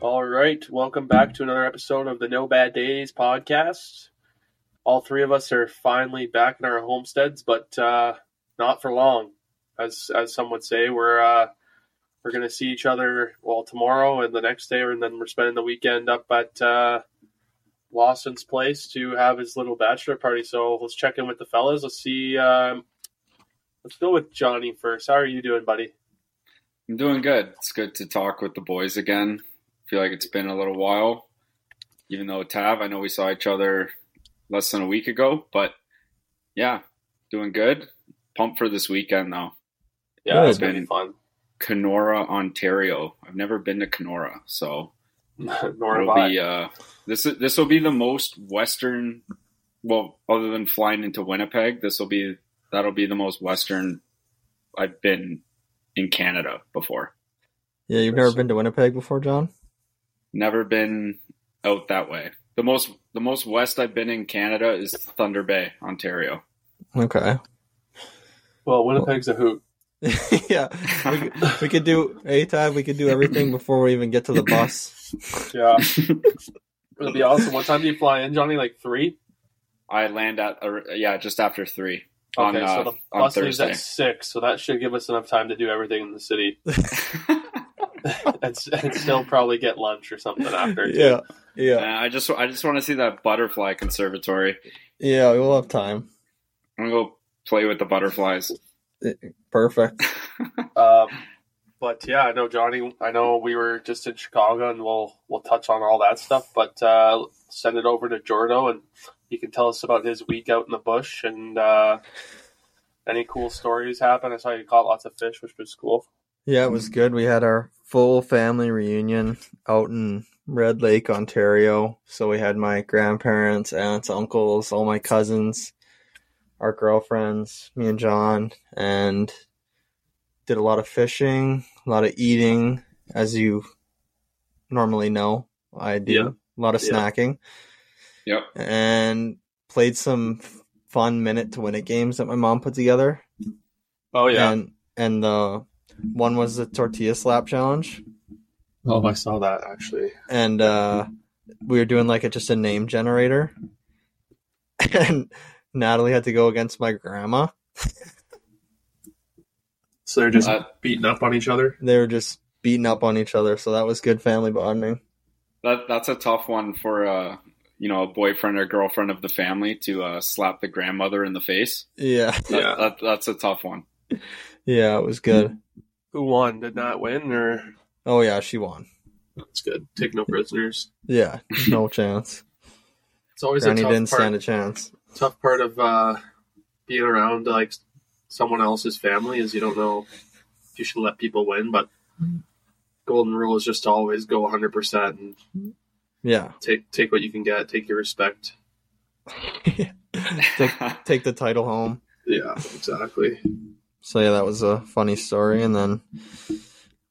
All right, welcome back to another episode of the No Bad Days podcast. All three of us are finally back in our homesteads, but uh, not for long, as as some would say. We're uh, we're going to see each other well tomorrow and the next day, and then we're spending the weekend up at uh, Lawson's place to have his little bachelor party. So let's check in with the fellas. Let's see. Um, let's go with Johnny first. How are you doing, buddy? I'm doing good. It's good to talk with the boys again. feel like it's been a little while. Even though Tav, I know we saw each other less than a week ago, but yeah, doing good. Pumped for this weekend though. Yeah, it's been to fun. Kenora, Ontario. I've never been to Kenora, so Nor it'll be uh, this. This will be the most western. Well, other than flying into Winnipeg, this will be that'll be the most western I've been in Canada before. Yeah, you've never been to Winnipeg before, John? Never been out that way. The most the most west I've been in Canada is Thunder Bay, Ontario. Okay. Well, Winnipeg's a hoot. yeah, we, could- we could do anytime. We could do everything before we even get to the bus. Yeah. It'll be awesome. What time do you fly in, Johnny? Like three? I land at uh, yeah just after three on Okay, uh, so the on bus leaves at six, so that should give us enough time to do everything in the city, and, and still probably get lunch or something after. too. yeah, yeah, Uh, I just I just want to see that butterfly conservatory. yeah. We'll have time. I'm gonna go play with the butterflies. Perfect. Um, but yeah, I know Johnny. I know we were just in Chicago, and we'll we'll touch on all that stuff. But uh, send it over to Jordo, and he can tell us about his week out in the bush and uh, any cool stories happen. I saw you caught lots of fish, which was cool. Yeah, it was good. We had our full family reunion out in Red Lake, Ontario. So we had my grandparents, aunts, uncles, all my cousins, our girlfriends, me and John, and did a lot of fishing, a lot of eating, as you normally know I do. Yeah. A lot of Yeah. snacking. Yep. And played some fun minute to win it games that my mom put together. Oh yeah. And and the one was the tortilla slap challenge. oh, I saw that actually. and uh we were doing like a just a name generator and natalie had to go against my grandma So they're just Uh, beating up on each other. they were just beating up on each other so that was good family bonding That that's a tough one for uh you know a boyfriend or girlfriend of the family to uh, slap the grandmother in the face. yeah That, Yeah. that, that's a tough one. yeah it was good Who won? Did not win, or oh yeah she won that's good. Take no prisoners. yeah no chance It's always granny a tough didn't part. stand a chance tough part of uh, being around like someone else's family is you don't know if you should let people win, but golden rule is just to always go 100 percent and yeah take take what you can get, take your respect. take, take the title home Yeah, exactly. so yeah that was a funny story and then a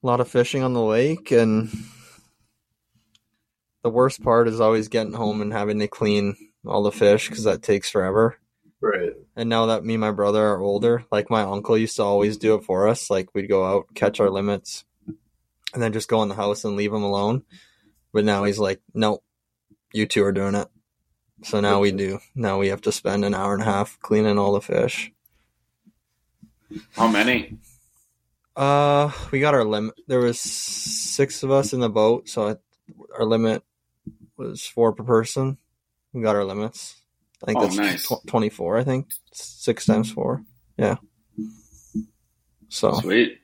lot of fishing on the lake and the worst part is always getting home and having to clean all the fish because that takes forever Right. and now that me and my brother are older like my uncle used to always do it for us like we'd go out catch our limits and then just go in the house and leave him alone but now he's like nope you two are doing it so now we do now we have to spend an hour and a half cleaning all the fish How many? Uh, we got our limit. There was six of us in the boat, so I, our limit was four per person. We got our limits. I think Oh, that's nice. tw- twenty-four. I think six times four. Yeah. So Sweet.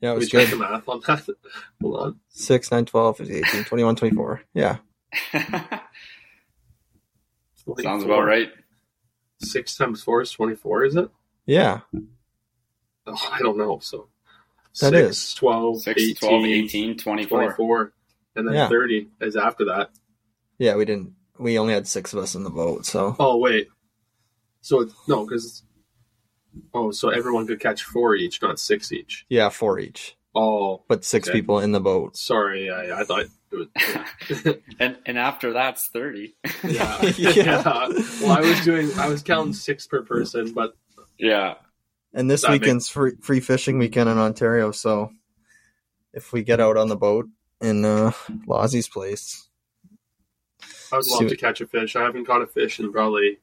yeah, it was good. the math on that. Hold on. Six, nine, 12, 15, 18, 21, 24. Yeah. Sounds about right. Six times four is 24, is it? Yeah, Oh, I don't know. So That six, is. 12, 6, 18, 12, 18, 24. 24. And then Yeah. 30 is after that. yeah. We didn't. We only had six of us in the boat, so Oh, wait. So, no, because. Oh, so everyone could catch four each, not six each. yeah, four each, Oh, but six Okay. people in the boat. sorry. I, I thought it was. and and after that's 30. yeah. Yeah. yeah. Well, I was doing, I was counting six per person, but yeah. And this That makes- weekend's free, free fishing weekend in Ontario, so if we get out on the boat in uh, Lozzie's place, I would See love what- to catch a fish. I haven't caught a fish in probably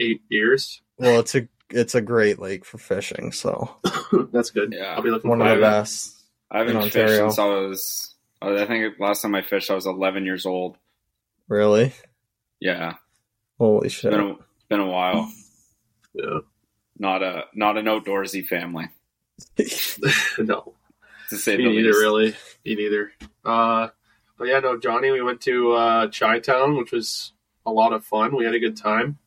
eight years. well, it's a it's a great lake for fishing. So That's good. Yeah. I'll be looking one of forward the best. I haven't In fished Ontario. since I was, I think last time I fished, I was 11 years old. Really, Yeah. holy It's shit! been a, it's been a while. Yeah. Not a not an outdoorsy family, no. to say Me the neither, least. really. Me neither. Uh, but yeah, no, Johnny, we went to uh, Chi Town, which was a lot of fun. We had a good time.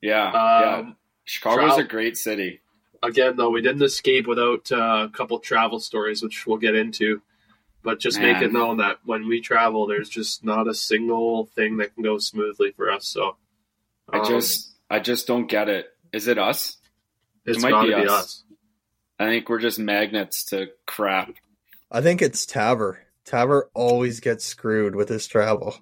Yeah. yeah. Um, Chicago's Trout- a great city. Again, though, we didn't escape without uh, a couple travel stories, which we'll get into. But just make it known that when we travel, there's just not a single thing that can go smoothly for us. So I um, just I just don't get it. Is it us? it's it might got to be be us. us. I think we're just magnets to crap. I think it's Taver. Taver always gets screwed with his travel.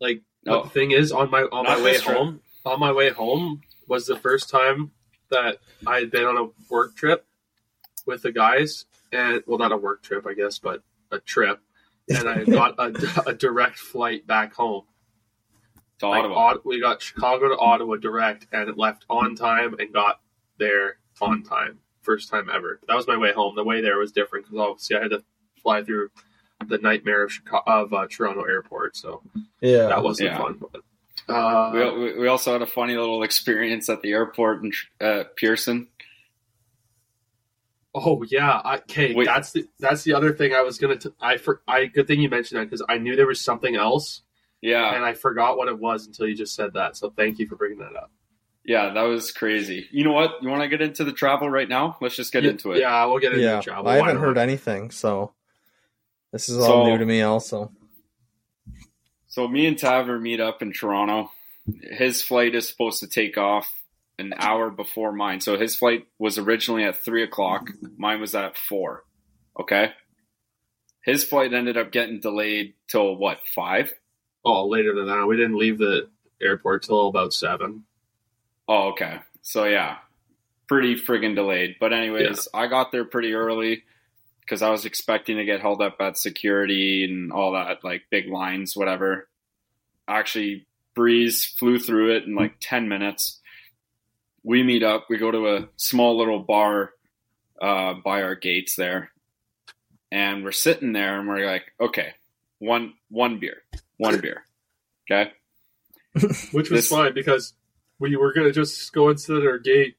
Like, No. the thing is, on my on Not my way this trip. home, on my way home was the first time that I had been on a work trip with the guys, and well, not a work trip, I guess, but a trip, and I got a, a direct flight back home. To Like, Ottawa. Ot- we got Chicago to Ottawa direct, and it left on time and got there on time. First time ever. That was my way home. The way there was different because obviously oh, I had to fly through the nightmare of Chicago, of uh, Toronto airport, so Yeah, that wasn't Yeah. fun. But, uh, we, we- we also had a funny little experience at the airport in uh, Pearson. oh yeah, I, okay. Wait. That's the that's the other thing I was gonna. T- I for I good thing you mentioned that because I knew there was something else Yeah, and I forgot what it was until you just said that. So thank you for bringing that up. yeah, that was crazy. You know what? You want to get into the travel right now? Let's just get Yeah, into it. Yeah, we'll get into yeah. travel. I Why haven't not? heard anything, so this is all So- new to me. Also, So me and Taver meet up in Toronto. His flight is supposed to take off an hour before mine. So his flight was originally at three o'clock. Mine was at four. Okay. His flight ended up getting delayed till what five? Oh, later than that. We didn't leave the airport till about seven. Oh, okay. So yeah, pretty friggin' delayed. But anyways, I got there pretty early because I was expecting to get held up at security and all that, like big lines, whatever. Actually, Breeze flew through it in like ten minutes. We meet up. We go to a small little bar uh, by our gates there, and we're sitting there, and we're like, okay, one one beer, one beer, okay. which was This- fine because we were gonna just go and sit at our gate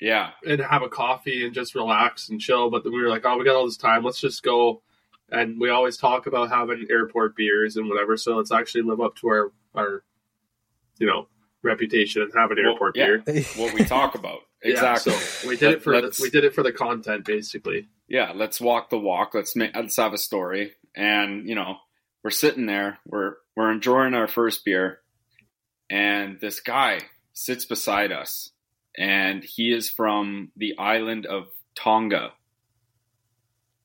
Yeah, and have a coffee and just relax and chill. But then we were like, oh, we got all this time. Let's just go. And we always talk about having airport beers and whatever. So let's actually live up to our our, you know, reputation and have an Well, airport yeah. beer. what we talk about Yeah, exactly. so we did it for the, we did it for the content basically. yeah, let's walk the walk. Let's make let's have a story. And you know, we're sitting there, we're we're enjoying our first beer, and this guy sits beside us, and he is from the island of Tonga,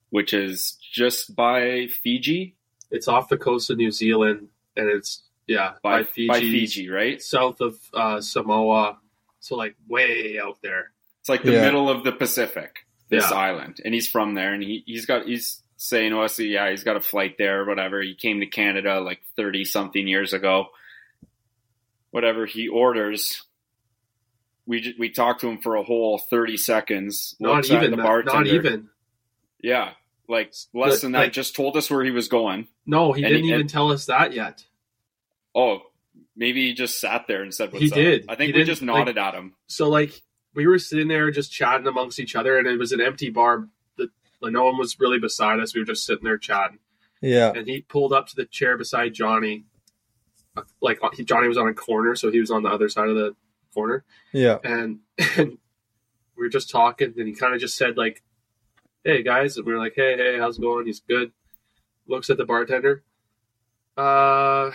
which is just by Fiji, It's off the coast of New Zealand and it's yeah by by, Fiji, by Fiji, right? south of uh, Samoa. So like way out there. It's like the Yeah. middle of the Pacific, this Yeah. island, and he's from there, and he he's got he's saying to us, yeah, he's got a flight there, or whatever. He came to Canada like thirty something years ago. Whatever he orders, we ju- we talked to him for a whole thirty seconds. Not even the that- bartender. not even. yeah, like less than that. Like- just told us where he was going. No, he And didn't he- even and- tell us that yet. Oh, maybe he just sat there and said, He "What's up?" did. I think He we didn't, just like- nodded at him. So like we were sitting there just chatting amongst each other, and it was an empty bar. That like, no one was really beside us. We were just sitting there chatting, yeah, and he pulled up to the chair beside Johnny, uh, like uh, he, Johnny was on a corner, so he was on the other side of the corner, Yeah. and and we were just talking, and he kind of just said like, "Hey guys," and we were like, "Hey, hey, how's it going?" He's good. Looks at the bartender. Uh,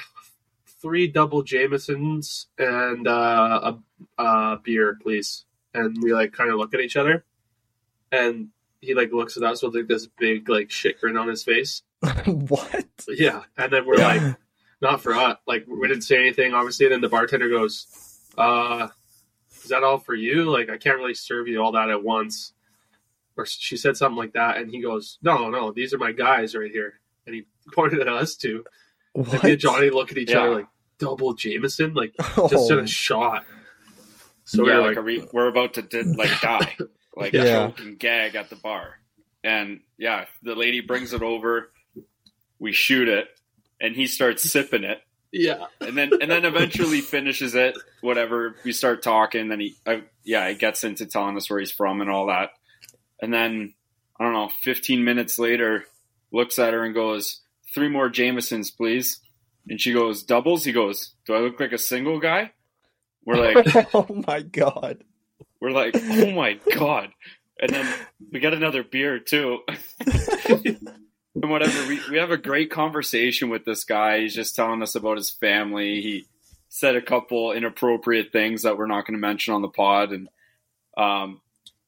three double Jamesons and uh, a, a beer, please. And we like kind of look at each other, and he like looks at us with like this big like shit grin on his face. what? Yeah, and then we're like, not for us. Like we didn't say anything, obviously. And then the bartender goes, "Uh, is that all for you? Like I can't really serve you all that at once." Or she said something like that, and he goes, "No, no, these are my guys right here." And he pointed at us too. And me and? Johnny look at each Yeah. other like, "Double Jameson, like Oh, just in a shot." So we yeah, were like, like, are we, we're about to di- like die, like Yeah. choke and gag at the bar, and yeah, the lady brings it over, we shoot it, and he starts sipping it, "Yeah, and then and then eventually finishes it. Whatever, we start talking, then he, uh, yeah, he gets into telling us where he's from and all that, and then I don't know, fifteen minutes later, looks at her and goes, three more Jamesons, please," and she goes, doubles. He goes, "Do I look like a single guy?" We're like. oh my god. We're like, oh my god! And then we get another beer too, and whatever. We we have a great conversation with this guy. He's just telling us about his family. He said a couple inappropriate things that we're not going to mention on the pod, and um,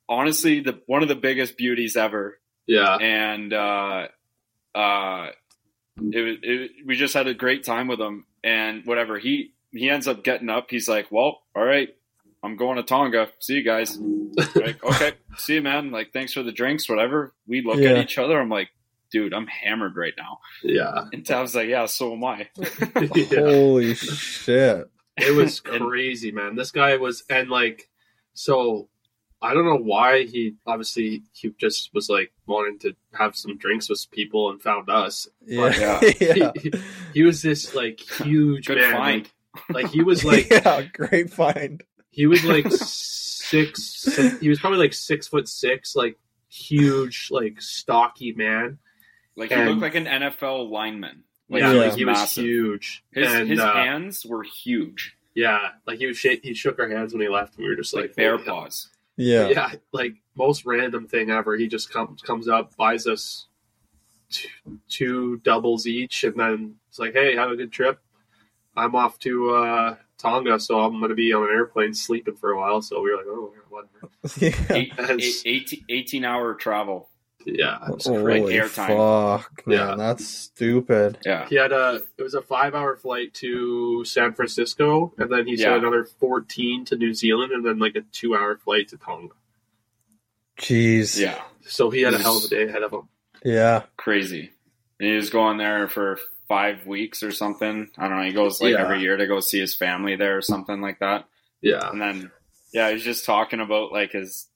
honestly, the one of the biggest beauties ever. yeah, And uh, uh, it, was- it we just had a great time with him, and whatever he he ends up getting up. He's like, well, all right. I'm going to Tonga. See you guys. like, okay, see you, man. Like, thanks for the drinks, whatever. We look Yeah. at each other. I'm like, dude, I'm hammered right now. yeah." And Tav's like, yeah, so am I. yeah. Holy shit. It was And- crazy, man. This guy was, and like, so I don't know why he obviously he just was like wanting to have some drinks with people and found us. Yeah. Yeah. Yeah. He, he was this like huge Good man. find. Like, like he was like yeah, great find. he was like six. He was probably like six foot six, like huge, like stocky man. Like, he looked like an NFL lineman. Like, yeah, he like was he was massive. huge. His, and his uh, hands were huge, yeah, like he was shake, he shook our hands when he left, and we were just like, like, bear holy paws. Yeah. yeah, like most random thing ever. He just comes comes up, buys us two, two doubles each, and then it's like, "Hey, have a good trip. I'm off to uh, Tonga, so I'm going to be on an airplane sleeping for a while." So we were like, "Oh, whatever." Yeah. Eight, eight, 18, 18 hour travel. Yeah, it was Holy crazy. airtime. fuck, man. Yeah. That's stupid. Yeah. He had a it was a five hour flight to San Francisco, and then he said Yeah. another fourteen to New Zealand, and then like a two hour flight to Tonga. Jeez. Yeah. So he had a hell of a day ahead of him. Yeah. Crazy. And he was going there for five weeks or something. I don't know. He goes like Yeah. every year to go see his family there or something like that. Yeah, And then, yeah, he's just talking about like his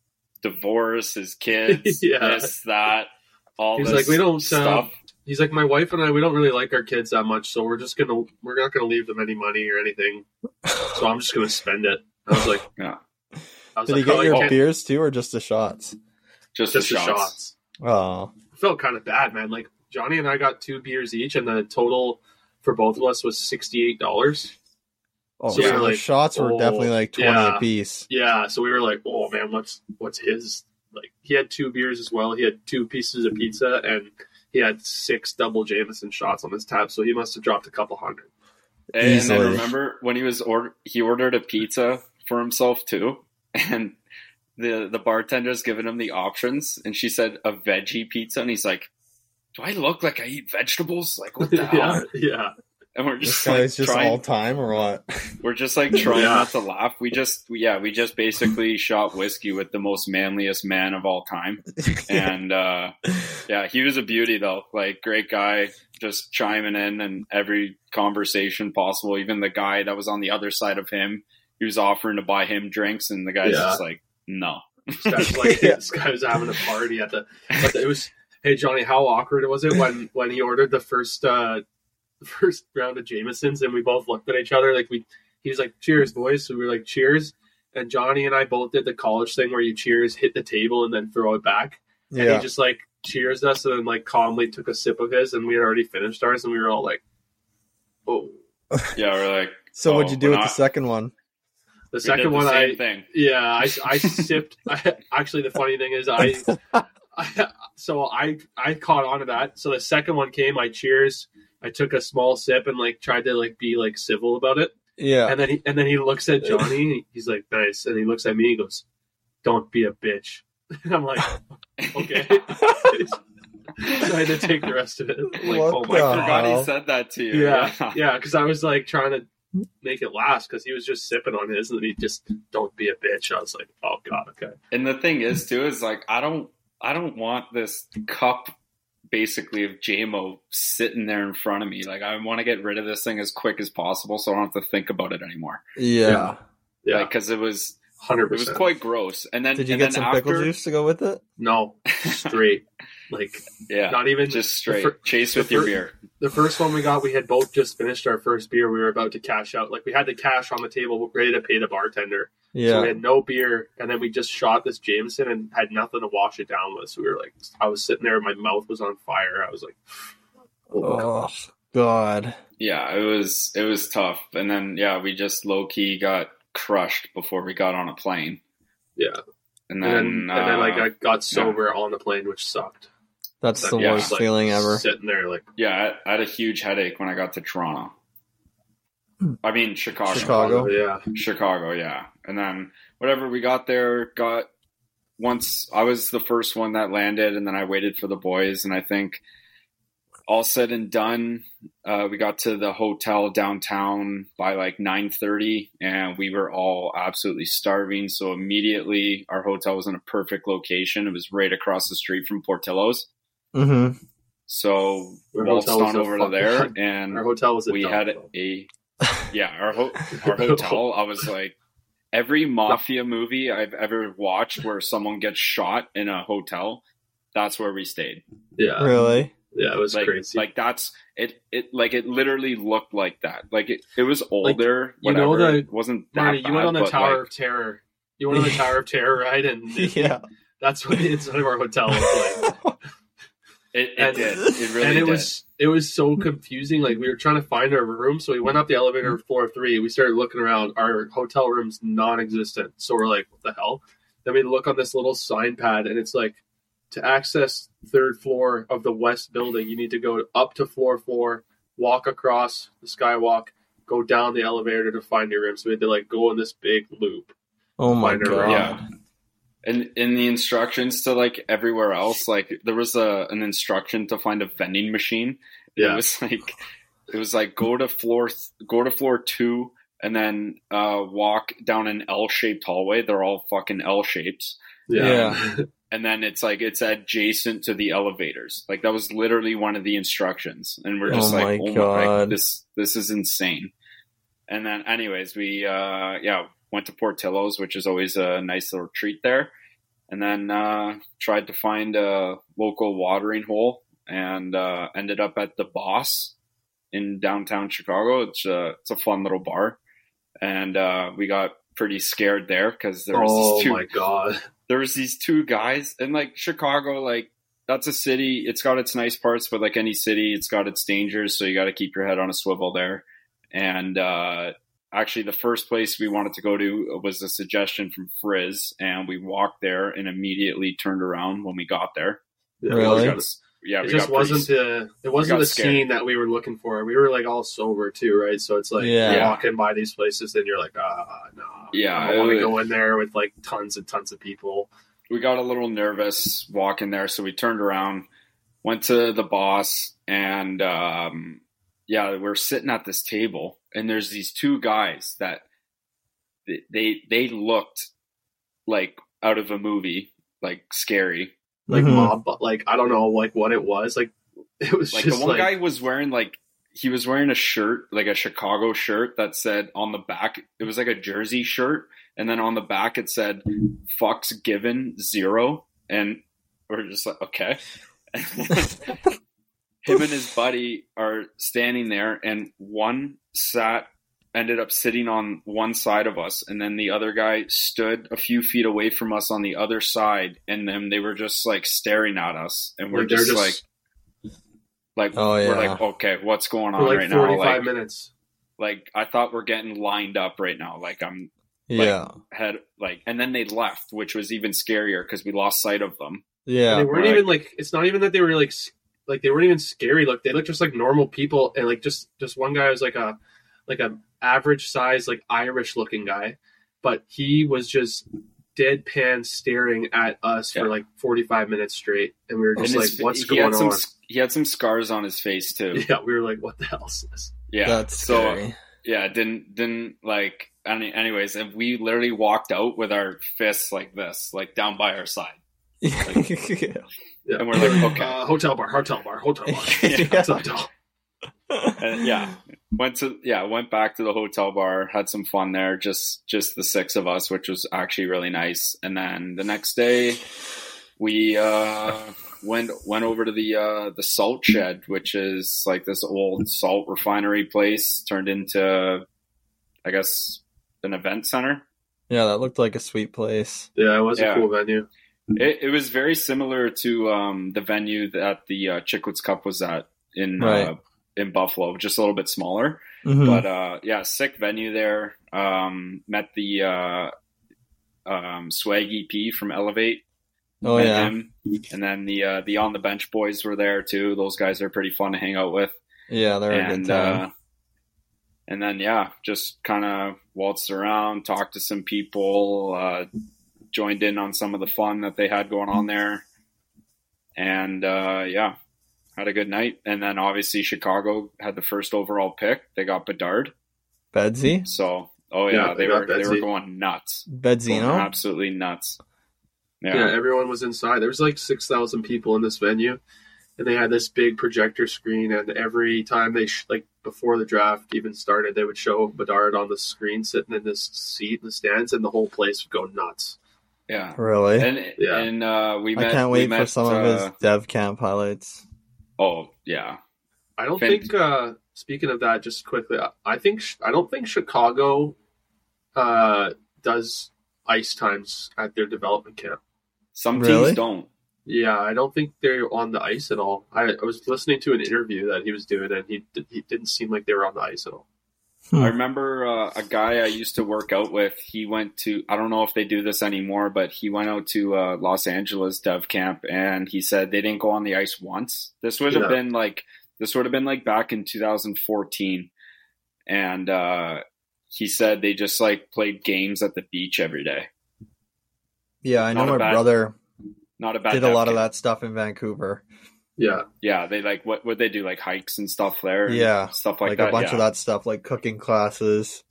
divorce, his kids, Yeah. this, that, all He's this like, "We don't, uh, he's like, my wife and I, we don't really like our kids that much, so we're just gonna we're not gonna leave them any money or anything. So I'm just gonna spend it. I was like, Yeah. I was Did like, he get oh, your can't- beers too, or just the shots? just, just the the shots. shots. Oh, I felt kind of bad, man. Like Johnny and I got two beers each, and the total for both of us was sixty eight dollars. Oh, So so we the like, shots were oh, definitely like twenty yeah. a piece. Yeah, so we were like, oh man, what's what's his? Like he had two beers as well. He had two pieces of pizza, and he had six double Jameson shots on his tab. So he must have dropped a couple hundred. And, and Easily. then remember when he was order he ordered a pizza for himself too, and the the bartender's giving him the options, and she said a veggie pizza, and he's like, "Do I look like I eat vegetables? Like what the hell?" yeah, yeah. And we're This just guy's like just trying, all time or what? we're just like trying Yeah. not to laugh. We just yeah, we just basically shot whiskey with the most manliest man of all time, and uh, yeah, he was a beauty though. Like great guy, just chiming in and every conversation possible. Even the guy that was on the other side of him, he was offering to buy him drinks, and the guy's Yeah. just like, no. This guy was like, Yeah. this guy was having a party at the. But it was. Hey Johnny, how awkward was it when when he ordered the first uh first round of Jamesons and we both looked at each other like we he was like cheers boys so we were like cheers and Johnny and I both did the college thing where you cheers hit the table and then throw it back and yeah. he just like cheers us and then like calmly took a sip of his and we had already finished ours and we were all like oh Yeah, we're like So Oh, what'd you do we're with the second one? The we did second the one, same I thing. yeah, I I sipped. I, actually, the funny thing is, I, I so I I caught on to that. So the second one came. I cheers. I took a small sip and like tried to like be like civil about it. Yeah. And then he and then he looks at Johnny. He's like, "Nice." And he looks at me. He goes, "Don't be a bitch." And I'm like, "Okay." so I had to take the rest of it. Like, What oh my I god. forgot hell? he said that to you. Yeah, yeah, because I was like trying to make it last because he was just sipping on his and then he just don't be a bitch. I was like, oh god, okay. And the thing is too is like I don't I don't want this cup basically of Jamo sitting there in front of me. Like I want to get rid of this thing as quick as possible so I don't have to think about it anymore. Yeah. Yeah, Like cuz it was hundred it was quite gross. And then Did you get some after, pickle juice to go with it? no straight, like Yeah. not even just straight fir- chase the with your fir- beer. the first one we got, we had both just finished our first beer. We were about to cash out. Like we had the cash on the table, ready to pay the bartender. So we had no beer, and then we just shot this Jameson and had nothing to wash it down with. So we were like, I was sitting there, my mouth was on fire. I was like, Oh God. Yeah, it was it was tough. And then yeah, we just low key got crushed before we got on a plane. yeah. And And then, then, and then like uh, I got sober on the plane, which sucked. That's That- the yeah, worst like, feeling ever. Sitting there, like yeah, I, I had a huge headache when I got to Toronto. I mean Chicago. Chicago. yeah, Chicago, yeah. And then whatever we got there, got once I was the first one that landed, and then I waited for the boys, and I think all said and done, uh, we got to the hotel downtown by like nine thirty, and we were all absolutely starving. So immediately, our hotel was in a perfect location. It was right across the street from Portillo's. Mm-hmm. So Our waltzed hotel was on over to there, and our hotel was a we dump, had though. a yeah our ho- our hotel i was like every mafia movie i've ever watched where someone gets shot in a hotel that's where we stayed yeah, Really? yeah, it was like crazy. like that's it it like it literally looked like that like it, it was older you know whatever. the- it wasn't that Marty, you went on the Tower like, of Terror. You went on the Tower of Terror, right? And Yeah. that's what the inside of our hotel was like. it, it and- did it really and it did was it was so confusing. Like we were trying to find our room, so we went up the elevator mm-hmm. floor three. We started looking around. Our hotel room's non-existent. So we're like, what the hell? Then we look on this little sign pad, and it's like to access third floor of the west building, you need to go up to floor four, walk across the skywalk, go down the elevator to find your room. So we had to like go in this big loop. Oh my Find her, God. yeah and in the instructions to like everywhere else like there was a an instruction to find a vending machine. Yeah. it was like it was like go to floor go to floor two and then uh walk down an l-shaped hallway. They're all fucking l shapes. Yeah, and then it's like it's adjacent to the elevators. Like that was literally one of the instructions. And we're just Oh like my oh my God. this this is insane. And then anyways we uh yeah went to portillo's which is always a nice little treat there. And then uh tried to find a local watering hole and uh ended up at the boss in downtown chicago. It's a it's a fun little bar. And uh we got pretty scared there because there was oh these two my god. there was these two guys and like chicago like that's a city. It's got its nice parts but like any city it's got its dangers. So you got to keep your head on a swivel there. And uh actually the first place we wanted to go to was a suggestion from frizz and we walked there and immediately turned around when we got there Really? It got- yeah, it just wasn't the it wasn't the scared. scene that we were looking for. We were like all sober too, right? So it's like Yeah. you're walking by these places and you're like, ah, no, Yeah, I want to go in there with like tons and tons of people. we got a little nervous walking there, so we turned around, went to the boss, and um, yeah, we're sitting at this table, and there's these two guys that they they, they looked like out of a movie, like scary. Like Mhm. mob, but like I don't know, like what it was. Like it was Like just the one like guy was wearing like he was wearing a shirt, like a Chicago shirt that said on the back, it was like a jersey shirt, and then on the back it said "fucks given zero, and we're just like, okay. Him and his buddy are standing there, and one sat, ended up sitting on one side of us, and then the other guy stood a few feet away from us on the other side, and then they were just like staring at us, and we're like, just, just like, like Oh, we're yeah. like, okay, what's going on like right forty now? five Like, minutes. like I thought we're getting lined up right now. Like I'm Yeah. had like, and then they left, which was even scarier because we lost sight of them. Yeah. they weren't right. even like. It's not even that they were like s- like they weren't even scary. Look, they looked just like normal people, and like just just one guy was like a like a average size like Irish looking guy, but he was just deadpan staring at us for like forty five minutes straight, and we were just And like, his- "What's going had some, on?" He had some scars on his face too. Yeah, we were like, "What the hell is this?" Yeah, That's so scary. yeah, didn't didn't like. Any, anyways, and we literally walked out with our fists like this, like down by our side. yeah. Yeah, And we're like, okay. uh, hotel bar, hotel bar, hotel bar, Yeah. Hotel. And yeah, went to yeah went back to the hotel bar, had some fun there, just just the six of us, which was actually really nice. And then the next day, we uh, went went over to the uh, the salt shed, which is like this old salt refinery place turned into, I guess, an event center. Yeah, that looked like a sweet place. Yeah, it was Yeah. a cool venue. It, it was very similar to um, the venue that the uh, Chiclets Cup was at in uh, in Buffalo, just a little bit smaller. Mhm. But uh, yeah, sick venue there. Um, met the uh, um, Swag EP from Elevate. oh yeah, him. and then the uh, the on the bench boys were there too. Those guys are pretty fun to hang out with. yeah, they're a good and time. uh, and then yeah, just kind of waltzed around, talked to some people, uh, joined in on some of the fun that they had going on there, and uh, yeah, had a good night. And then obviously Chicago had the first overall pick. They got Bedard, Bedsy, so oh yeah, Yeah, they they got were they were going nuts, going Bedzino. absolutely nuts. Yeah. Yeah, everyone was inside. There was like six thousand people in this venue, and they had this big projector screen. And every time they sh- like before the draft even started, they would show Bedard on the screen sitting in this seat in the stands, and the whole place would go nuts. Yeah. Really? And Yeah. and uh, we I can't we wait for met, some of his uh, dev camp highlights. Oh yeah, I don't Fan- think. Uh, speaking of that, just quickly, I- I think I don't think Chicago uh, does ice times at their development camp. some Really? teams don't. Yeah, I don't think they're on the ice at all. I, I was listening to an interview that he was doing, and he he didn't seem like they were on the ice at all. Hmm. I remember uh, a guy I used to work out with. He went to I don't know if they do this anymore, but he went out to uh, Los Angeles Dev Camp, and he said they didn't go on the ice once. This would have Yeah. been like this would have been like back in 2014, and uh, he said they just like played games at the beach every day. Yeah, I know my bad brother Not a did a lot of that stuff in Vancouver. Yeah, Yeah, they like what would they do like hikes and stuff there? Yeah, stuff like, that. Like, that. a bunch yeah. of that stuff, like cooking classes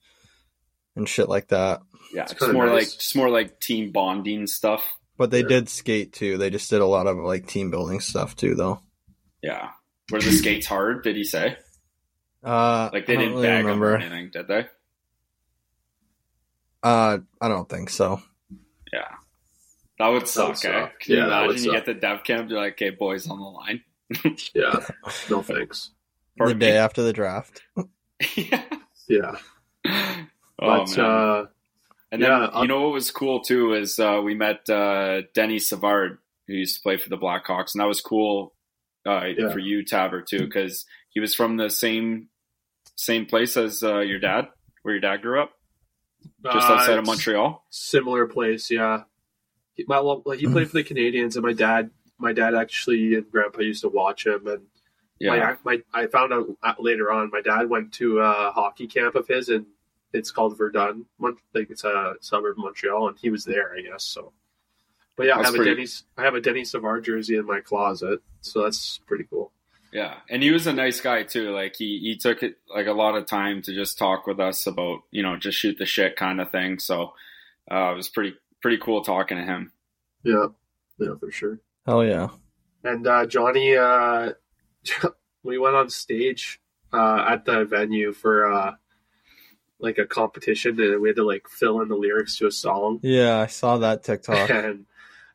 and shit like that. Yeah, It's it's, more nice. like it's more like team bonding stuff. But they Yeah. did skate too. They just did a lot of like team building stuff too, though. Yeah, were the skates hard? Did he say? Uh, Like they I didn't really bag them or anything, did they? Uh, I don't think so. Yeah. That would suck, would eh? Can Yeah, you that imagine you suck. get the dev camp, you're like, okay, boys on the line. yeah. No thanks. the day me? after the draft. yeah. Yeah, Oh, but man. uh, and then, yeah, you know what was cool too is uh, we met uh, Denis Savard, who used to play for the Blackhawks, and that was cool uh, Yeah. for you, Taver, too, because he was from the same same place as uh, your dad, where your dad grew up, just uh, outside of Montreal. Similar place, yeah. He, my well, he played for the Canadiens, and my dad, my dad actually and Grandpa used to watch him, and Yeah, my, my I found out uh, later on. My dad went to a hockey camp of his, and it's called Verdun. Like it's a suburb of Montreal, and he was there, I guess. So, but yeah, I have pretty- a Denny's. I have a Denis Savard jersey in my closet, so that's pretty cool. Yeah, and he was a nice guy too. Like he he took it like a lot of time to just talk with us about you know just shoot the shit kind of thing. So uh, it was pretty pretty cool talking to him. Yeah, yeah, for sure. Hell yeah. And uh, Johnny, uh, we went on stage uh, at the venue for uh, like a competition, and we had to like fill in the lyrics to a song. Yeah, I saw that TikTok. and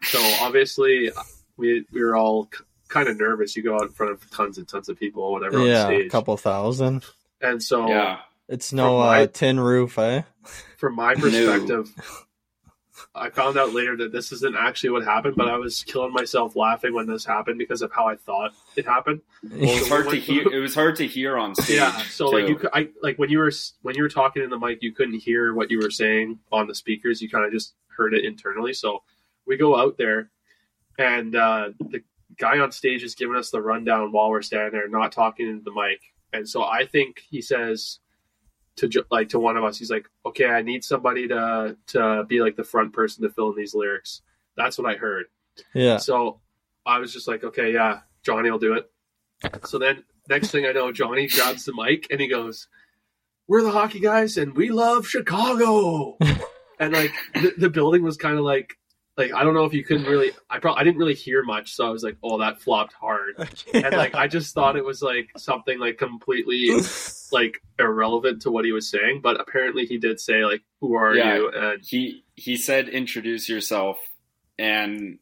so obviously we we were all c- kind of nervous. You go out in front of tons and tons of people, whatever, yeah, on a couple thousand. and so Yeah, It's no From my- uh, tin roof, eh? from my perspective, I found out later that this isn't actually what happened, but I was killing myself laughing when this happened because of how I thought it happened. Well, it was hard to hear. It was hard to hear on stage. Yeah, so like you, I like when you were when you were talking in the mic, you couldn't hear what you were saying on the speakers. You kind of just heard it internally. So we go out there, and uh, the guy on stage is giving us the rundown while we're standing there, not talking into the mic. And so I think he says to like to one of us, he's like, "Okay, I need somebody to to be like the front person to fill in these lyrics." That's what I heard. Yeah. So I was just like, okay, yeah, Johnny will do it. So then next thing I know, Johnny grabs the mic and he goes, We're the hockey guys and we love Chicago. and like the, the building was kind of like like I don't know if you couldn't really I probably I didn't really hear much, so I was like, Oh, that flopped hard. And like I just thought it was like something like completely like irrelevant to what he was saying, but apparently he did say like, Who are Yeah. you? And he he said introduce yourself and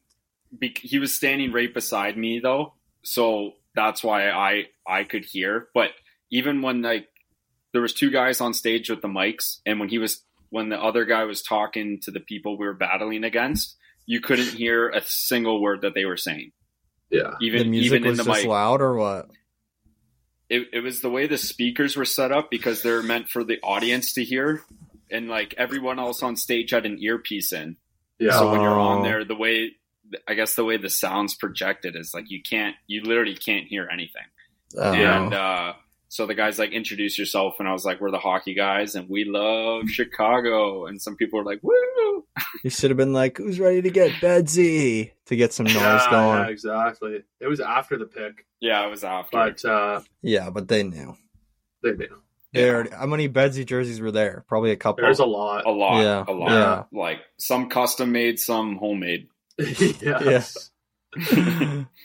be, he was standing right beside me though so that's why i i could hear but even when like there was two guys on stage with the mics and when he was when the other guy was talking to the people we were battling against you couldn't hear a single word that they were saying yeah. the even music even in was the just mic loud or what? it, it was the way the speakers were set up because they're meant for the audience to hear and like everyone else on stage had an earpiece in Yeah. So when you're Oh. on there, the way I guess the way the sound's projected is like you can't, you literally can't hear anything. Oh. And uh, so the guy's like, introduce yourself, and I was like, we're the hockey guys, and we love Chicago. And some people were like, woo! you should have been like, "Who's ready to get Bedsy?" to get some noise yeah, going. yeah, exactly. It was after the pick. Yeah, it was after. But uh, Yeah, but they knew. they knew. They Yeah. already, how many Bedsy jerseys were there? Probably a couple. There's a lot. a lot, Yeah, a lot. yeah. Like some custom made, some homemade. yes.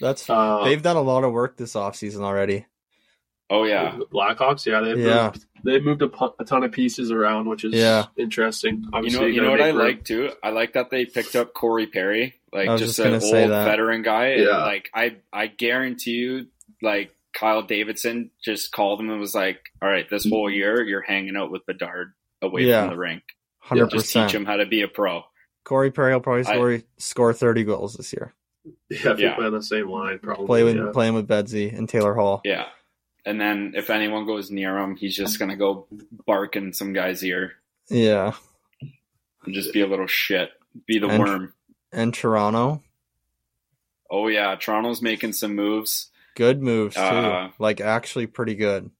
That's Uh, they've done a lot of work this offseason already. Oh yeah, Blackhawks, yeah, they've Yeah. moved, they've moved a, pu- a ton of pieces around, which is Yeah. interesting. you know, you know what I room. like too. I like that they picked up Corey Perry, like just, just an gonna say old that. veteran guy. And, Yeah. like I, I guarantee you, like Kyle Davidson just called him and was like, "All right, this whole year you're hanging out with Bedard away Yeah. from the rink. Hundred Just percent. teach him how to be a pro." Corey Perry will probably I- score, score thirty goals this year. Yeah, if Yeah. you play on the same line, probably. Play with yeah. playing with Bedsy and Taylor Hall. Yeah. And then if anyone goes near him, he's just gonna go bark in some guy's ear Yeah, and just be a little shit, be the And- worm. and Toronto, Oh yeah, Toronto's making some moves. good moves too. Uh, like actually pretty good.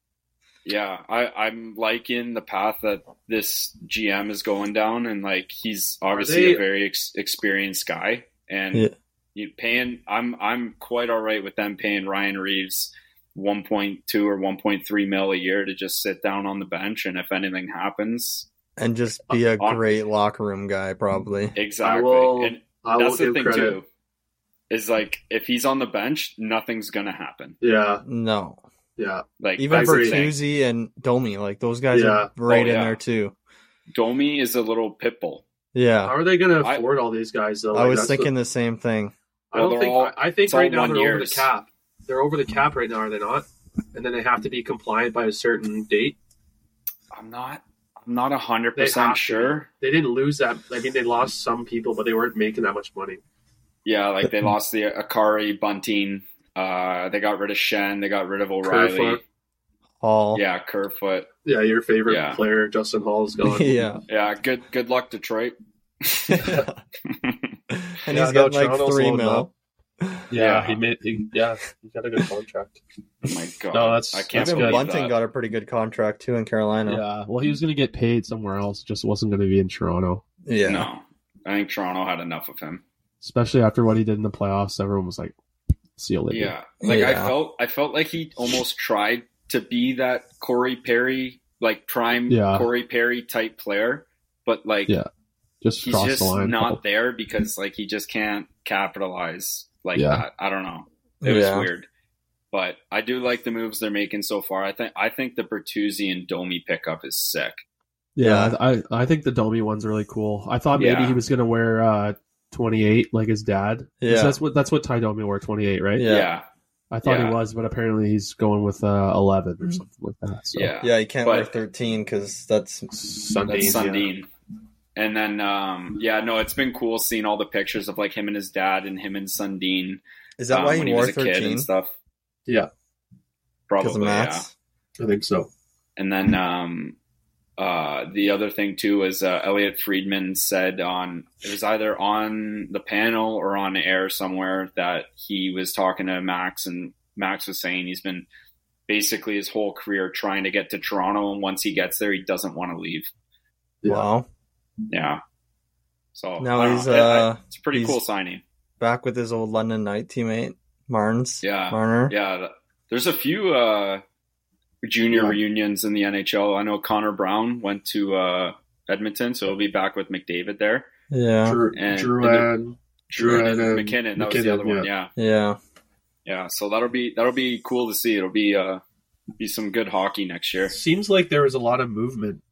Yeah, I, I'm liking the path that this GM is going down, and like he's obviously they- a very ex- experienced guy, and Yeah. you paying. I'm I'm quite all right with them paying Ryan Reaves 1.2 or 1.3 mil a year to just sit down on the bench, and if anything happens, And just be a on- great locker room guy, probably. exactly. will- and that's the thing credit. too. Is like if he's on the bench, nothing's gonna happen. Yeah, No, yeah, Like even I agree. Bertuzzi and Domi, like those guys Yeah. are right Oh, in yeah. there too. Domi is a little pit bull. Yeah, How are they going to I- afford all these guys though? I Like, was thinking the- the same thing. I don't think. all- I I think right now one they're over the years. cap. They're over the cap right now, are they not? And then they have to be compliant by a certain date. I'm not. I'm not hundred percent sure. They didn't lose that. I mean, they lost some people, but they weren't making that much money. Yeah, like they lost the Akari Bunting. Uh, they got rid of Schenn. They got rid of O'Reilly. Kerfoot. Holl. Yeah, Kerfoot. Yeah, your favorite Yeah. player, Justin Holl, is gone. yeah. Yeah, good. Good luck, Detroit. and Yeah, he's no, got like Toronto's three loading mil. up. Yeah, Yeah. he made. He, yeah, he got a good contract. oh my god. No, that's- I can't that's Even good. Bunting that. got a pretty good contract too in Carolina. Yeah, well, he was going to get paid somewhere else. Just wasn't going to be in Toronto. Yeah. No, I think Toronto had enough of him. Especially after what he did in the playoffs, everyone was like, "See you later." Yeah, like I felt. I felt like he almost tried to be that Corey Perry, like prime Yeah. Corey Perry type player, but like Yeah. just he's just the line. not there because like he just can't capitalize like Yeah. that. I don't know. It was Yeah. weird. But I do like the moves they're making so far. I think I think the Bertuzzi and Domi pickup is sick. Yeah, I I think the Domi one's really cool. I thought maybe Yeah. he was going to wear uh 28 like his dad. Yeah. that's what that's what Ty Domi wore 28, right? Yeah. Yeah. I thought Yeah. he was, but apparently he's going with uh 11 or something like that. So. Yeah. Yeah, you can't But- wear 13 because that's Sundin, That's yeah. Sundin. And then, um, yeah, no, it's been cool seeing all the pictures of like him and his dad and him and Sundin Is that um, why when he he wore was a kid and stuff. Yeah, Because of Probably, yeah. I think so. And then um, uh, the other thing too was uh, Elliotte Friedman said on it was either on the panel or on air somewhere that he was talking to Max, and Max was saying he's been basically his whole career trying to get to Toronto, and once he gets there, he doesn't want to leave. Yeah. Wow. Yeah. So Now I he's, know. It- uh, it's a pretty cool signing. Back with his old London Knight teammate, Marnes. Yeah. Marner. Yeah, there's a few uh, junior Yeah. reunions in the NHL. I know Connor Brown went to uh, Edmonton, so he'll be back with McDavid there. Yeah. Drew, And- Drouin, Drew and Drouin and MacKinnon, that was the MacKinnon, other one. Yeah, Yeah. yeah. So that'll be that'll be cool to see. It'll be uh, be some good hockey next year. Seems like there was a lot of movement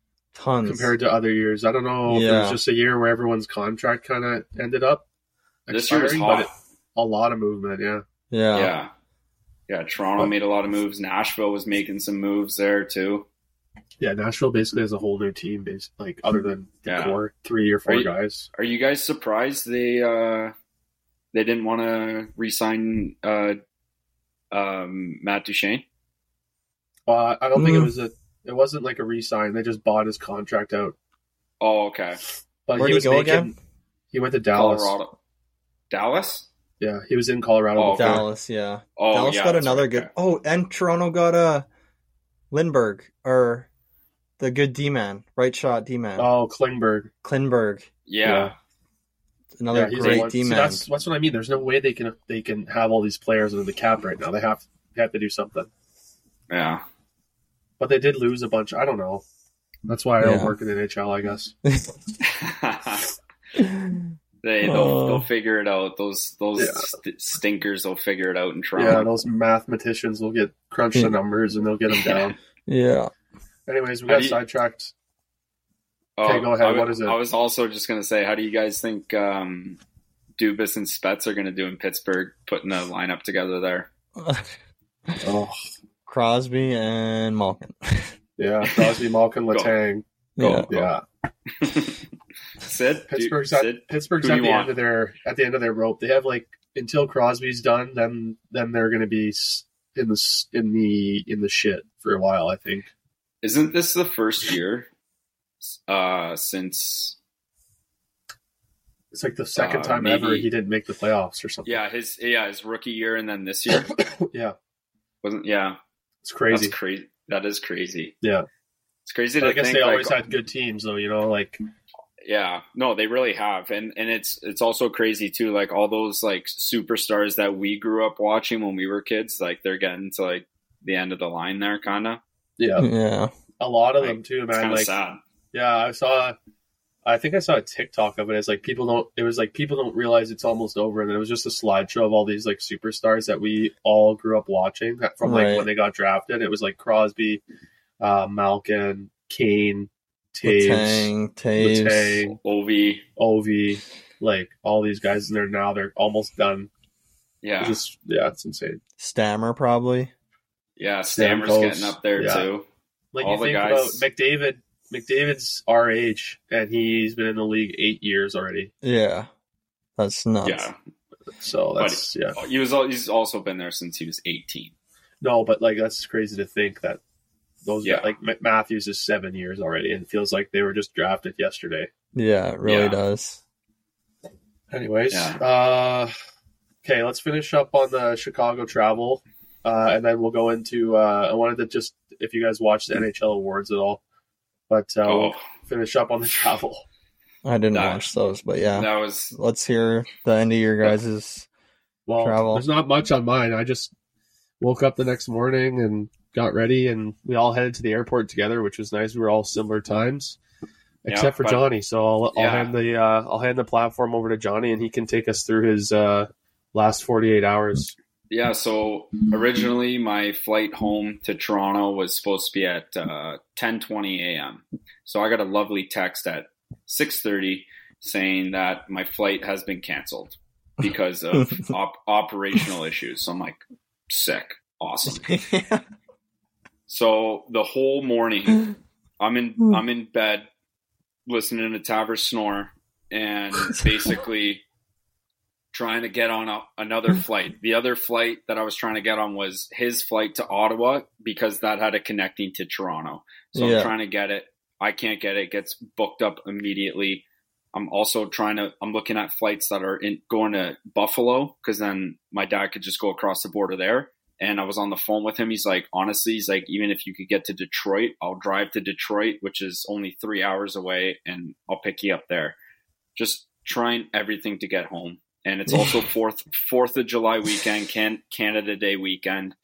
Tons. compared to other years. I don't know if it Yeah. was just a year where everyone's contract kind of ended up This year was expiring, but hot. it, a lot of movement. Yeah, yeah. yeah. yeah, Toronto made a lot of moves. Nashville was making some moves there too. yeah. Nashville basically has a whole new team, based like other than the Yeah. core three or four Are you- guys. Are you guys surprised they uh, they didn't want to re-sign uh, um, Matt Duchene? Uh, I don't think it Mm. was a. It wasn't like a re-sign. They just bought his contract out. Oh, okay. But Where'd he he was go making. again? He went to Dallas. Colorado. Dallas? Yeah, he was in Colorado. Oh, before. Dallas, yeah. Oh, Dallas yeah, got another right, good. okay. Oh, and Toronto got uh, Lindbergh or the good D man, right shot D man, Oh, Klingberg. Klingberg. Yeah. another Yeah, great D man. that's that's what I mean. There's no way they can they can have all these players under the cap right now. They have they have to do something. Yeah. But they did lose a bunch. I don't know. That's why I don't Yeah. work in the NHL. I guess. they they'll, Oh. they'll figure it out. Those those Yeah. st- stinkers will figure it out in Toronto. Yeah, those mathematicians will get crunch the numbers and they'll get them down. yeah. Anyways, we got you- sidetracked. Oh, Okay, go ahead. I, What is it? I was also just going to say, how do you guys think um, Dubas and Spets are going to do in Pittsburgh, putting a lineup together there? Oh, Crosby and Malkin. yeah, Crosby, Malkin, Go. Letang. yeah. Yeah, Sid, Pittsburgh's at Sid, Pittsburgh's at the you end of their at the end of their rope. They have like until Crosby's done, then then they're going to be in the in the in the shit for a while. I think. Isn't this the first year uh, since? It's like the second Uh, time maybe- ever he didn't make the playoffs or something. Yeah, his yeah his rookie year and then this year yeah, wasn't. Yeah, it's crazy. That's crazy. That is crazy. Yeah. It's crazy But to I guess think. they like, always had good teams, though. You know, like Yeah, no, they really have, and and it's it's also crazy too. Like all those like superstars that we grew up watching when we were kids, like they're getting to like the end of the line there, kind of. yeah, Yeah. a lot of Like, them too, man. kind Like sad. Yeah, I saw. I think I saw a TikTok of it. It's like people don't. It was like people don't realize it's almost over, and then it was just a slideshow of all these like superstars that we all grew up watching from like Right. when they got drafted. It was like Crosby, uh, Malkin, Kane, Toews, Letang, Toews. Letang, Ovi, Ovi, like all these guys, and they're now they're almost done. yeah, It's just yeah, it's insane. Stammer probably. yeah, Stammer's Stamkos, getting up there yeah. too. Like All you think guys- about McDavid. McDavid's our age, and he's been in the league eight years already. Yeah. That's nuts. Yeah, So that's yeah. he was. al- He's also been there since he was eighteen. No, but like that's crazy to think that those Yeah. like Matthews is seven years already, and it feels like they were just drafted yesterday. Yeah, it really Yeah. does. Anyways, Yeah. uh, okay, let's finish up on the Chicago travel, uh, and then we'll go into. Uh, I wanted to just if you guys watched the NHL awards at all, but uh, Oh, we'll finish up on the travel. I didn't That- watch those, but yeah. that was Let's hear the end of your guys' Well, Travel. there's not much on mine. I just woke up the next morning and got ready, and we all headed to the airport together, which was nice. We were all similar times, Yeah, except for but- Johnny. So I'll, I'll hand the uh, I'll hand the platform over to Johnny, and he can take us through his uh, last 48 hours. Yeah, so originally my flight home to Toronto was supposed to be at uh, 10:20 a.m. So I got a lovely text at 6:30 saying that my flight has been canceled because of op- operational issues. So I'm like, sick, awesome. So the whole morning, I'm in I'm in bed listening to Taver snore and basically trying to get on a, another flight. The other flight that I was trying to get on was his flight to Ottawa because that had a connecting to Toronto. So Yeah. I'm trying to get it. I can't get it. It Gets booked up immediately. I'm also trying to. I'm looking at flights that are in, going to Buffalo because then my dad could just go across the border there. And I was on the phone with him. He's like, honestly, he's like, even if you could get to Detroit, I'll drive to Detroit, which is only three hours away, and I'll pick you up there. Just trying everything to get home. And it's also fourth Fourth of July weekend, can Canada Day weekend.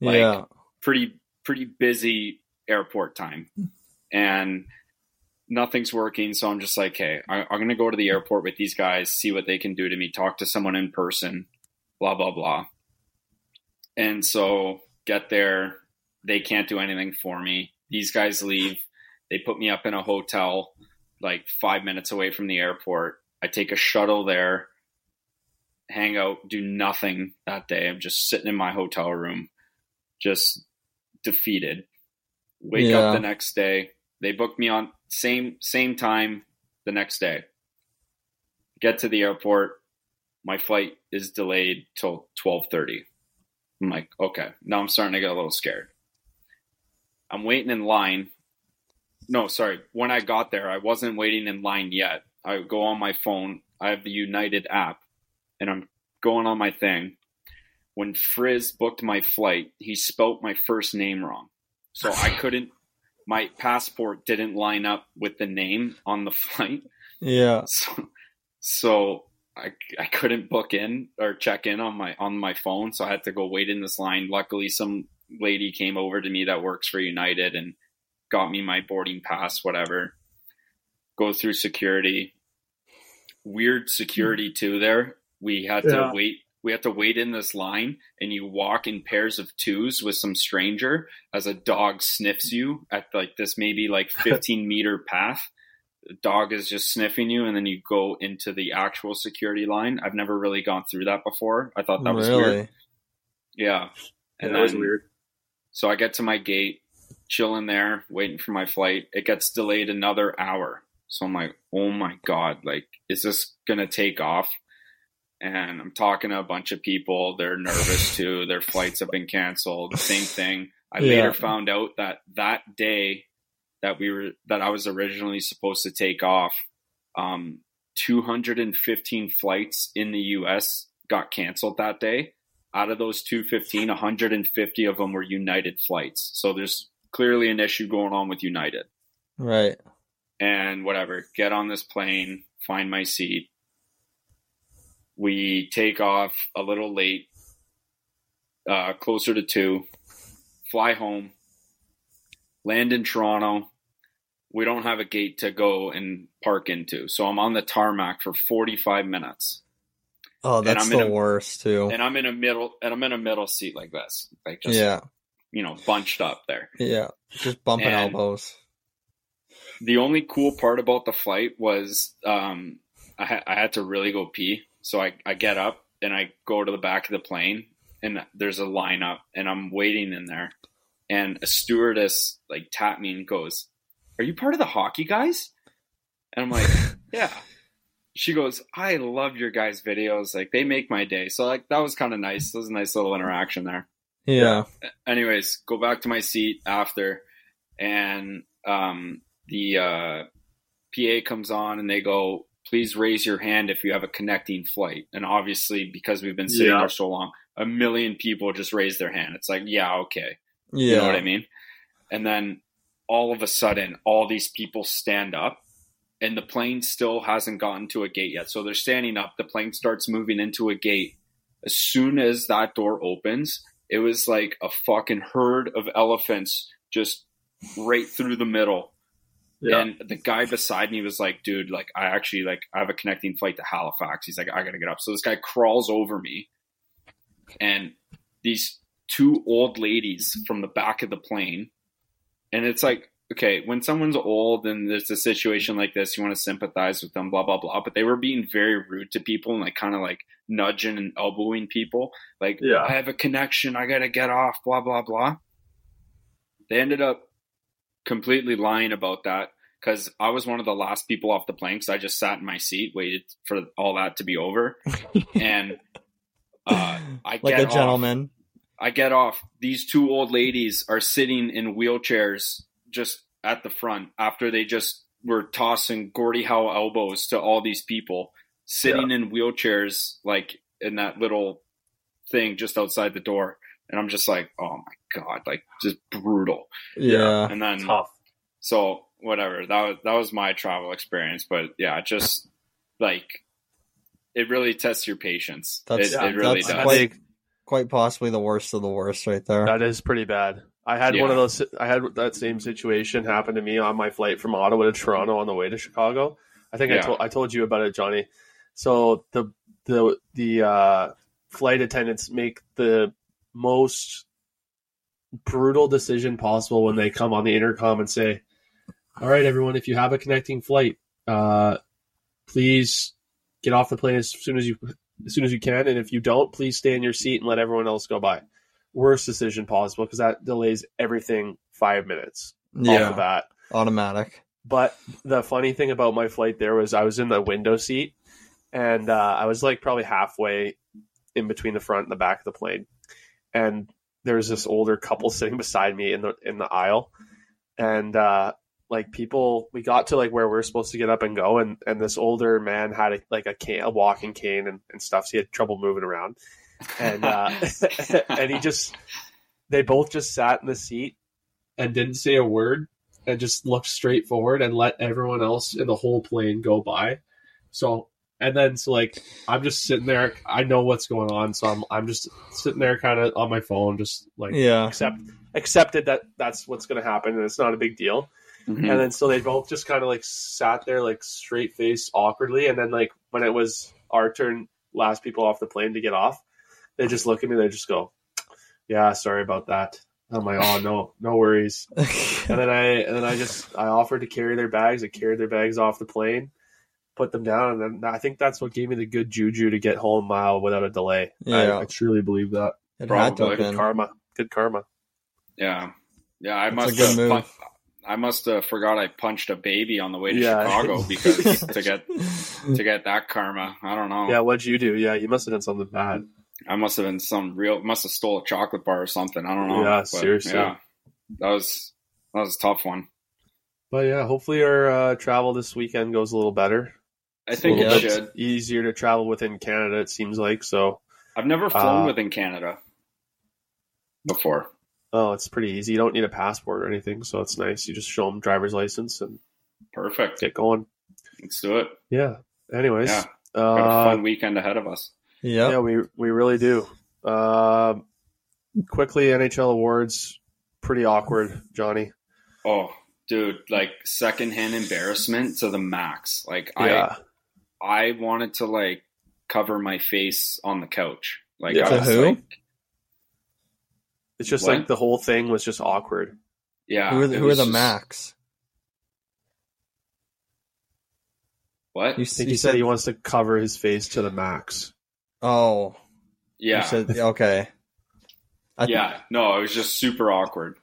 Like, yeah. pretty pretty busy airport time. And nothing's working so i'm just like hey I, i'm going to go to the airport with these guys see what they can do to me talk to someone in person blah blah blah. And so get there they can't do anything for me. These guys leave. They put me up in a hotel like five minutes away from the airport. I take a shuttle there hang out do nothing that day i'm just sitting in my hotel room just defeated. Wake Yeah. up the next day. They booked me on same same time the next day. Get to the airport. My flight is delayed till twelve thirty. I'm like, okay. Now I'm starting to get a little scared. I'm waiting in line. No, sorry. When I got there, I wasn't waiting in line yet. I go on my phone. I have the United app, and I'm going on my thing when Frizz booked my flight, he spelt my first name wrong. So I couldn't, my passport didn't line up with the name on the flight. Yeah. So, so I, I couldn't book in or check in on my, on my phone. So I had to go wait in this line. Luckily, some lady came over to me that works for United and got me my boarding pass, whatever. Go through security. Weird security hmm. too there. We had Yeah. to wait we have to wait in this line and you walk in pairs of twos with some stranger as a dog sniffs you at like this maybe like 15 meter path the dog is just sniffing you and then you go into the actual security line i've never really gone through that before i thought that was really? weird yeah Yeah, and that was weird. so I get to my gate, chilling there, waiting for my flight. It gets delayed another hour. So I'm like, oh my God, like, is this going to take off? And I'm talking to a bunch of people. They're nervous too. Their flights have been canceled. Same thing. I Yeah. later found out that that day that we were, that I was originally supposed to take off, um, 215 flights in the US got canceled that day out of those 215 150 of them were united flights so there's clearly an issue going on with united Right. and whatever get on this plane find my seat we take off a little late uh, closer to two fly home land in toronto we don't have a gate to go and park into so i'm on the tarmac for 45 minutes Oh, that's I'm in the a- worst too. and i'm in a middle and i'm in a middle seat like this like just yeah. you know bunched up there Yeah. Just bumping And- elbows. the only cool part about the flight was um, I, ha- I had to really go pee. So I, I get up and I go to the back of the plane, and there's a lineup, and I'm waiting in there. And a stewardess like tapped me and goes, "Are you part of the hockey guys?" And I'm like, "Yeah." She goes, "I love your guys' videos. Like they make my day." So like that was kind of nice. That was a nice little interaction there Yeah. anyways, go back to my seat after, and um, the uh, PA comes on and they go, "Please raise your hand if you have a connecting flight." And obviously, because we've been sitting Yeah. there so long, a million people just raise their hand. It's like, yeah, okay, Yeah. you know what I mean? And then all of a sudden, all these people stand up. And the plane still hasn't gotten to a gate yet. So they're standing up. The plane starts moving into a gate. As soon as that door opens, it was like a fucking herd of elephants just right through the middle. Yeah. And the guy beside me was like, dude, like I actually like I have a connecting flight to Halifax. He's like, I gotta get up. So this guy crawls over me and these two old ladies from the back of the plane. And it's like, okay, when someone's old and there's a situation like this, you want to sympathize with them, blah, blah, blah. But they were being very rude to people and like kind of like nudging and elbowing people. Like, Yeah. I have a connection, I gotta get off, blah, blah, blah. They ended up completely lying about that. because I was one of the last people off the. Because I just sat in my seat, waited for all that to be over, and uh, I like get a off. gentleman. I get off. These two old ladies are sitting in wheelchairs just at the front after they just were tossing Gordie Howe elbows to all these people sitting in wheelchairs, like in that little thing just outside the door. And I'm just like, oh my God, like just brutal. Yeah. And then, Tough. so whatever, that was, that was my travel experience. But yeah, just like, it really tests your patience. That's- it, it really that's does. quite- Quite possibly the worst of the worst right there. That is pretty bad. I had one of those. I had that same situation happen to me on my flight from Ottawa to Toronto on the way to Chicago. I think I told I told you about it, Johnny. So the the the uh, flight attendants make the most brutal decision possible when they come on the intercom and say, "All right, everyone, if you have a connecting flight, uh, please get off the plane as soon as you as soon as you can, and if you don't, please stay in your seat and let everyone else go by." Worst decision possible because that delays everything five minutes off the yeah. bat. Automatic. But the funny thing about my flight there was I was in the window seat and uh, I was like probably halfway in between the front and the back of the plane. And there was this older couple sitting beside me in the in the aisle. And uh, like people we got to like where we are supposed to get up and go and, and this older man had a, like a a walking cane and, and stuff, so he had trouble moving around. And uh, and he just they both just sat in the seat and didn't say a word and just looked straight forward and let everyone else in the whole plane go by. So and then so like I'm just sitting there. I know what's going on, so I'm I'm just sitting there kind of on my phone, just like Yeah. accept accepted that that's what's going to happen and it's not a big deal. Mhm. And then so they both just kind of like sat there like straight faced awkwardly, and then like when it was our turn, last people off the plane to get off, they just look at me. They just go, "Yeah, sorry about that." I'm like, "Oh no, no worries." And then I and then I just I offered to carry their bags. I carried their bags off the plane, put them down, and then I think that's what gave me the good juju to get home mile without a delay. Yeah. I, I truly believe that. it had to Probably. Good karma. Good karma. Yeah, yeah. I That's must have. move. I must have forgot I punched a baby on the way to Yeah. Chicago because to get to get that karma. I don't know. Yeah, what'd you do? Yeah, you must have done something bad. I must have been some real. Must have stole a chocolate bar or something. I don't know. Yeah, But, seriously. Yeah, that was that was a tough one. But yeah, hopefully our uh, travel this weekend goes a little better. I think Yeah. it should. Easier to travel within Canada, it seems like. So, I've never flown Uh, within Canada before. oh, it's pretty easy. You don't need a passport or anything, so it's nice. You just show them driver's license and Perfect. get going. Let's do it. Yeah. Anyways, Yeah. Got a uh, fun weekend ahead of us. Yep. yeah, we we really do. Uh, quickly, NHL awards, pretty awkward, Johnny. Oh, dude, like secondhand embarrassment to the max. Like Yeah, I, I wanted to like cover my face on the couch. Like Yeah. I To was who? like, it's just What? like the whole thing was just awkward. yeah. who are the, who are the just- Max? What? You, I s- you he said he wants to cover his face to the max. Oh, yeah. You said okay. I, yeah. No, it was just super awkward.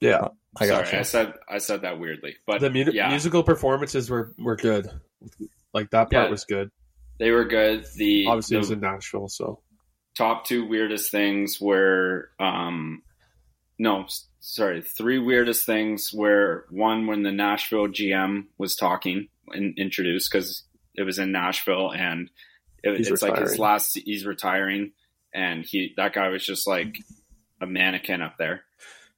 Yeah, oh, I got Sorry, I said I said that weirdly, but the mu- yeah, musical performances were were good. Like that part Yeah. was good. they were good. The, Obviously, it was in Nashville, so top two weirdest things were um, no, sorry, three weirdest things were one when the Nashville GM was talking and introduced because it was in Nashville and it, He's it's like his last. He's retiring, and he that guy was just like a mannequin up there.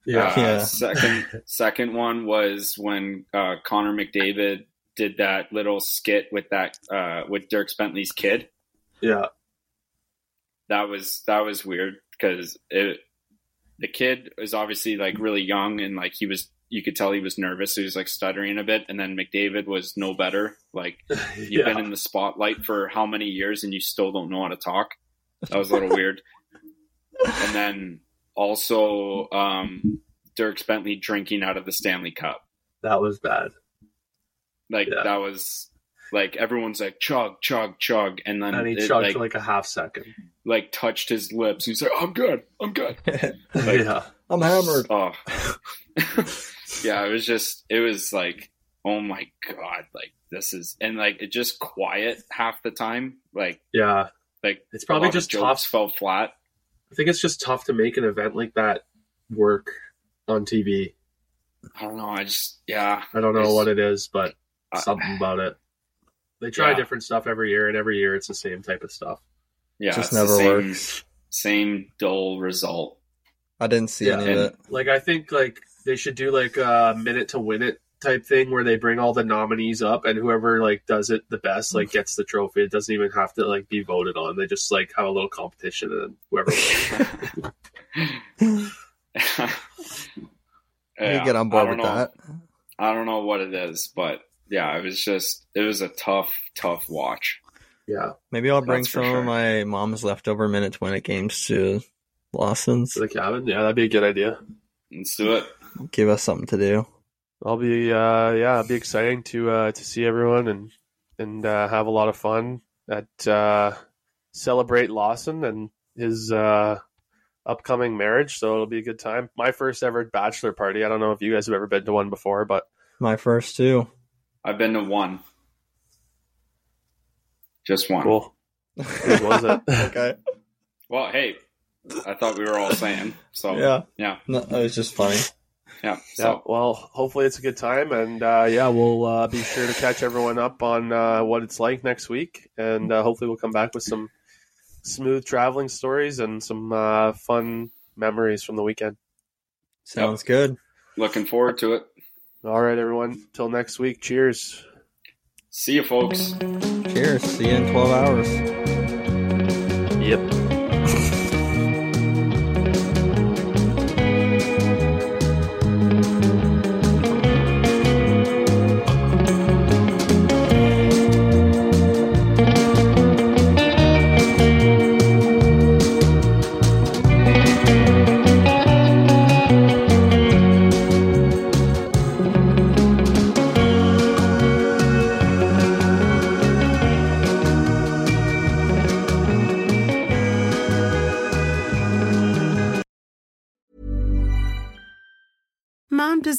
yeah, Uh, Yeah. Second, second one was when uh, Connor McDavid did that little skit with that uh, with Dierks Bentley's kid. yeah, That was that was weird because it the kid was obviously like really young and like he was you could tell he was nervous. So he was like stuttering a bit, and then McDavid was no better. Like you've yeah. been in the spotlight for how many years and you still don't know how to talk. That was a little weird. And then also um, Dierks Bentley drinking out of the Stanley Cup. that was bad. Like Yeah. that was like everyone's like chug chug chug, and then And he it, chugged like, for like a half second. like touched his lips. He's like, "I'm good, I'm good." Like- yeah, I'm hammered. Oh, yeah. It was just it was like oh my god, like this is and like it just quiet half the time. Like Yeah, like It's probably just jokes tough. fell flat. I think it's just tough to make an event like that work on TV. I don't know. I just yeah. I don't know what it is, but I- something about it. They try Yeah. different stuff every year, and every year it's the same type of stuff. Yeah, Just it's the never same, works. Same dull result. I didn't see Yeah, any of it. Like I think like they should do like a minute to win it type thing where they bring all the nominees up and whoever like does it the best like gets the trophy. It doesn't even have to like be voted on. They just like have a little competition and whoever I Yeah, get on board with know. that. I don't know what it is, but yeah, it was just it was a tough, tough watch. Yeah. Maybe I'll bring That's some sure. of my mom's leftover minute to win it games to Lawson's. To the cabin. Yeah, that'd be a good idea. Let's do it. Give us something to do. I'll be uh yeah, it'll be exciting to uh to see everyone and and uh have a lot of fun at uh celebrate Lawson and his uh upcoming marriage, so it'll be a good time. My first ever bachelor party. I don't know if you guys have ever been to one before, but My first two. I've been to one. Just one. cool. Whose was it? okay. Well, hey, I thought we were all saying. So Yeah. yeah, No, it was just funny. yeah. Yeah, So well, hopefully it's a good time, and uh, yeah, we'll uh, be sure to catch everyone up on uh, what it's like next week, and uh, hopefully we'll come back with some smooth traveling stories and some uh, fun memories from the weekend. Sounds good. looking forward to it. All right, everyone. Till next week. Cheers. See you, folks. Cheers. See you in 12 hours. Yep.